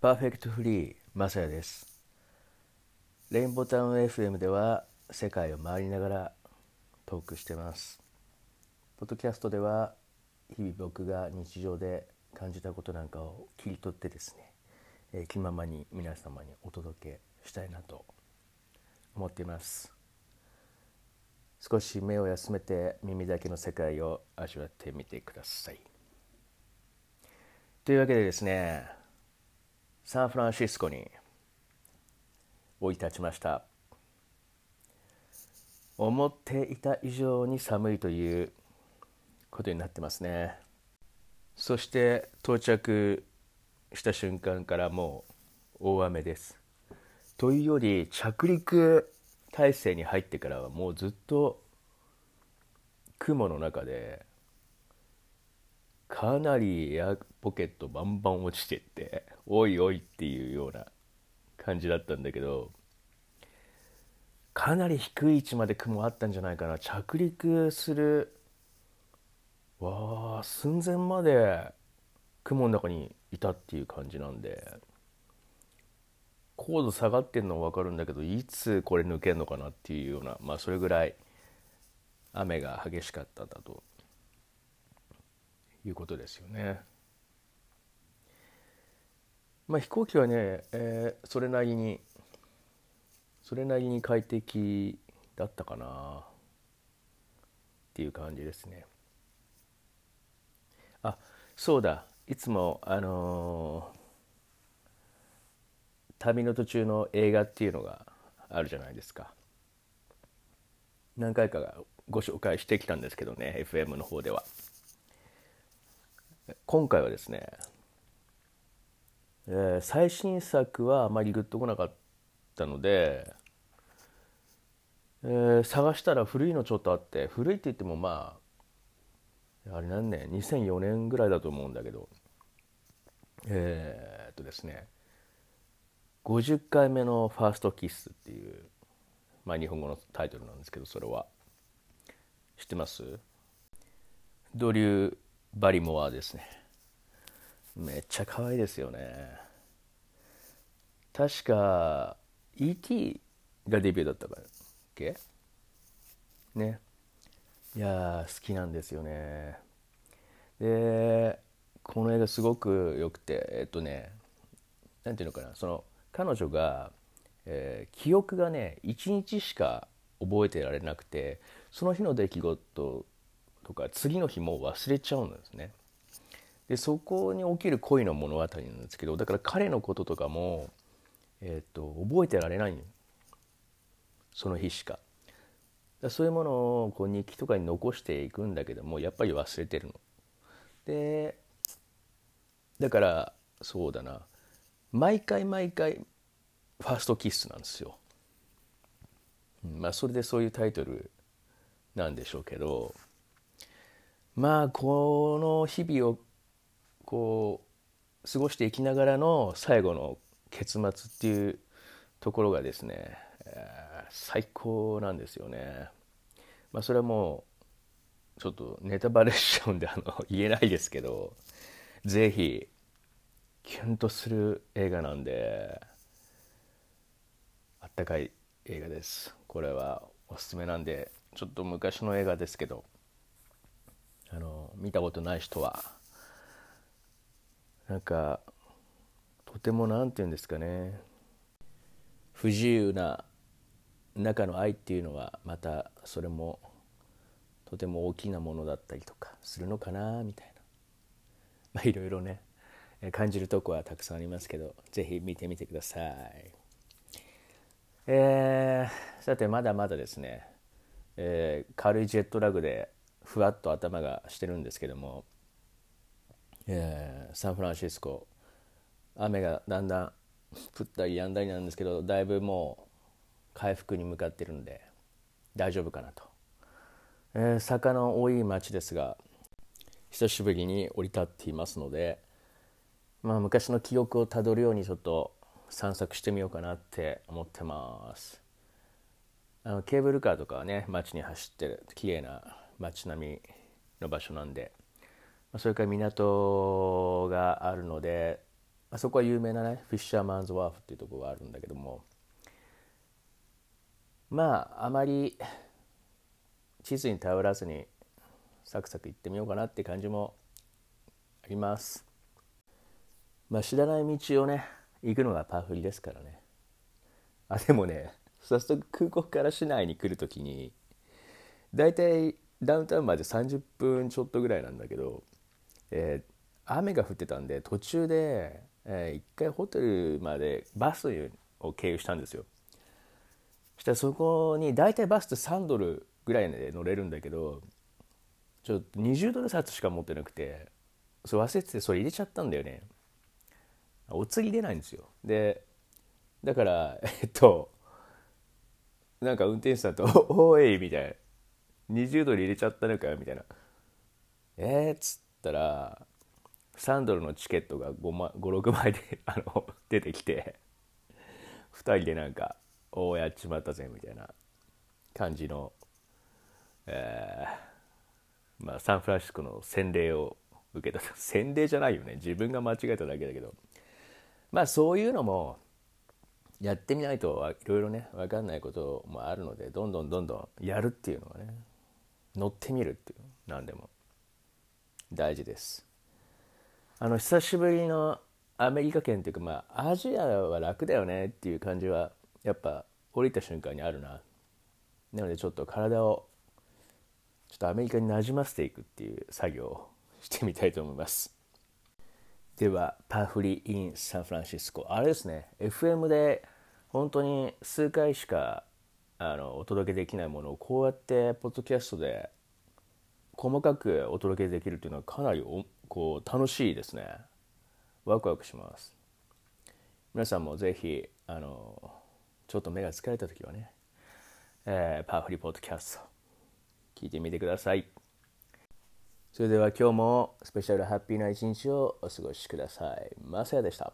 パーフェクトフリーマサヤです。レインボータウン FM では世界を回りながらトークしてます。ポッドキャストでは日々僕が日常で感じたことなんかを切り取ってですね、えー、気ままに皆様にお届けしたいなと思っています。少し目を休めて耳だけの世界を味わってみてください。というわけでですねサンフランシスコに降り立ちました。思っていた以上に寒いということになってますね。そして到着した瞬間からもう大雨です。というより着陸体制に入ってからはもうずっと雲の中でかなりエアポケットバンバン落ちてっておいおいっていうような感じだったんだけどかなり低い位置まで雲あったんじゃないかな。着陸するわあ寸前まで雲の中にいたっていう感じなんで高度下がってんのは分かるんだけどいつこれ抜けんのかなっていうようなまあそれぐらい雨が激しかったんだと。いうことですよね。まあ、飛行機はね、えー、それなりにそれなりに快適だったかなっていう感じですね。あそうだいつもあのー、旅の途中の映画っていうのがあるじゃないですか。何回かご紹介してきたんですけどね FM の方では。今回はですね、えー、最新作はあまりグッとこなかったので、えー、探したら古いのちょっとあって古いって言ってもまああれ何年2004年ぐらいだと思うんだけどえー、っとですね50回目のファーストキスっていう、まあ、日本語のタイトルなんですけどそれは。知ってます？ドリュー・バリモアですね。めっちゃ可愛いですよね。確か E.T. がデビューだったからっけ？ね。いや好きなんですよね。でこの映画すごく良くてえっとね何ていうのかなその彼女が、えー、記憶がね1日しか覚えてられなくてその日の出来事とか次の日も忘れちゃうんですね。でそこに起きる恋の物語なんですけどだから彼のこととかも、えーと、覚えてられないその日しか。だそういうものをこう日記とかに残していくんだけどもやっぱり忘れてるの。でだからそうだな毎回毎回ファーストキスなんですよ。まあそれでそういうタイトルなんでしょうけどまあこの日々をこう過ごしていきながらの最後の結末っていうところがですね、最高なんですよね。まあ、それはもうちょっとネタバレしちゃうんであの言えないですけど是非キュンとする映画なんであったかい映画ですこれはおすすめなんでちょっと昔の映画ですけどあの見たことない人はなんかとても何て言うんですかね。不自由な中の愛っていうのはまたそれもとても大きなものだったりとかするのかなみたいな。まあいろいろね感じるとこはたくさんありますけど是非見てみてください。えー、さてまだまだですね、えー、軽いジェットラグでふわっと頭がしてるんですけども、えー、サンフランシスコ雨がだんだん降ったりやんだりなんですけどだいぶもう回復に向かってるんで大丈夫かなと、えー、坂の多い町ですが久しぶりに降り立っていますので、まあ、昔の記憶をたどるようにちょっと散策してみようかなって思ってます。あのケーブルカーとかはね街に走ってる綺麗な街並みの場所なんでまそれから港があるのであそこは有名なねフィッシャーマンズワーフっていうところがあるんだけどもまああまり地図に頼らずにサクサク行ってみようかなって感じもあります。まあ知らない道をね行くのがパーフリですからね。あでもね早速空港から市内に来る時に大体ダウンタウンまで30分ちょっとぐらいなんだけど、えー、雨が降ってたんで途中で、えー、一回ホテルまでバスを経由したんですよ。そしたらそこに大体バスって3ドルぐらいで乗れるんだけどちょっと20ドル札しか持ってなくてそれ忘れててそれ入れちゃったんだよね。お釣り出ないんですよ。でだからえっとなんか運転手さんと「おおい」みたいな「20ドル入れちゃったのかよ」みたいな「えー、っつったら3ドルのチケットが56枚で あの出てきて2人でなんか「おおやっちまったぜ」みたいな感じの、えー、まあ、サンフランシスコの洗礼を受けた。洗礼じゃないよね。自分が間違えただけだけど。まあそういうのもやってみないといろいろね分かんないこともあるのでどんどんどんどんやるっていうのがね。乗ってみるっていう何でも。大事です。あの久しぶりのアメリカ圏っていうかまあアジアは楽だよねっていう感じはやっぱ降りた瞬間にあるな。なのでちょっと体をちょっとアメリカになじませていくっていう作業をしてみたいと思います。ではパフリ・イン・サンフランシスコ。あれですね。FM で本当に数回しかあのお届けできないものをこうやってポッドキャストで細かくお届けできるというのはかなりこう楽しいですねワクワクします皆さんもぜひあのちょっと目が疲れた時はね、えー、パワフリポッドキャスト聞いてみてくださいそれでは今日もスペシャルハッピーな一日をお過ごしください。マサヤでした。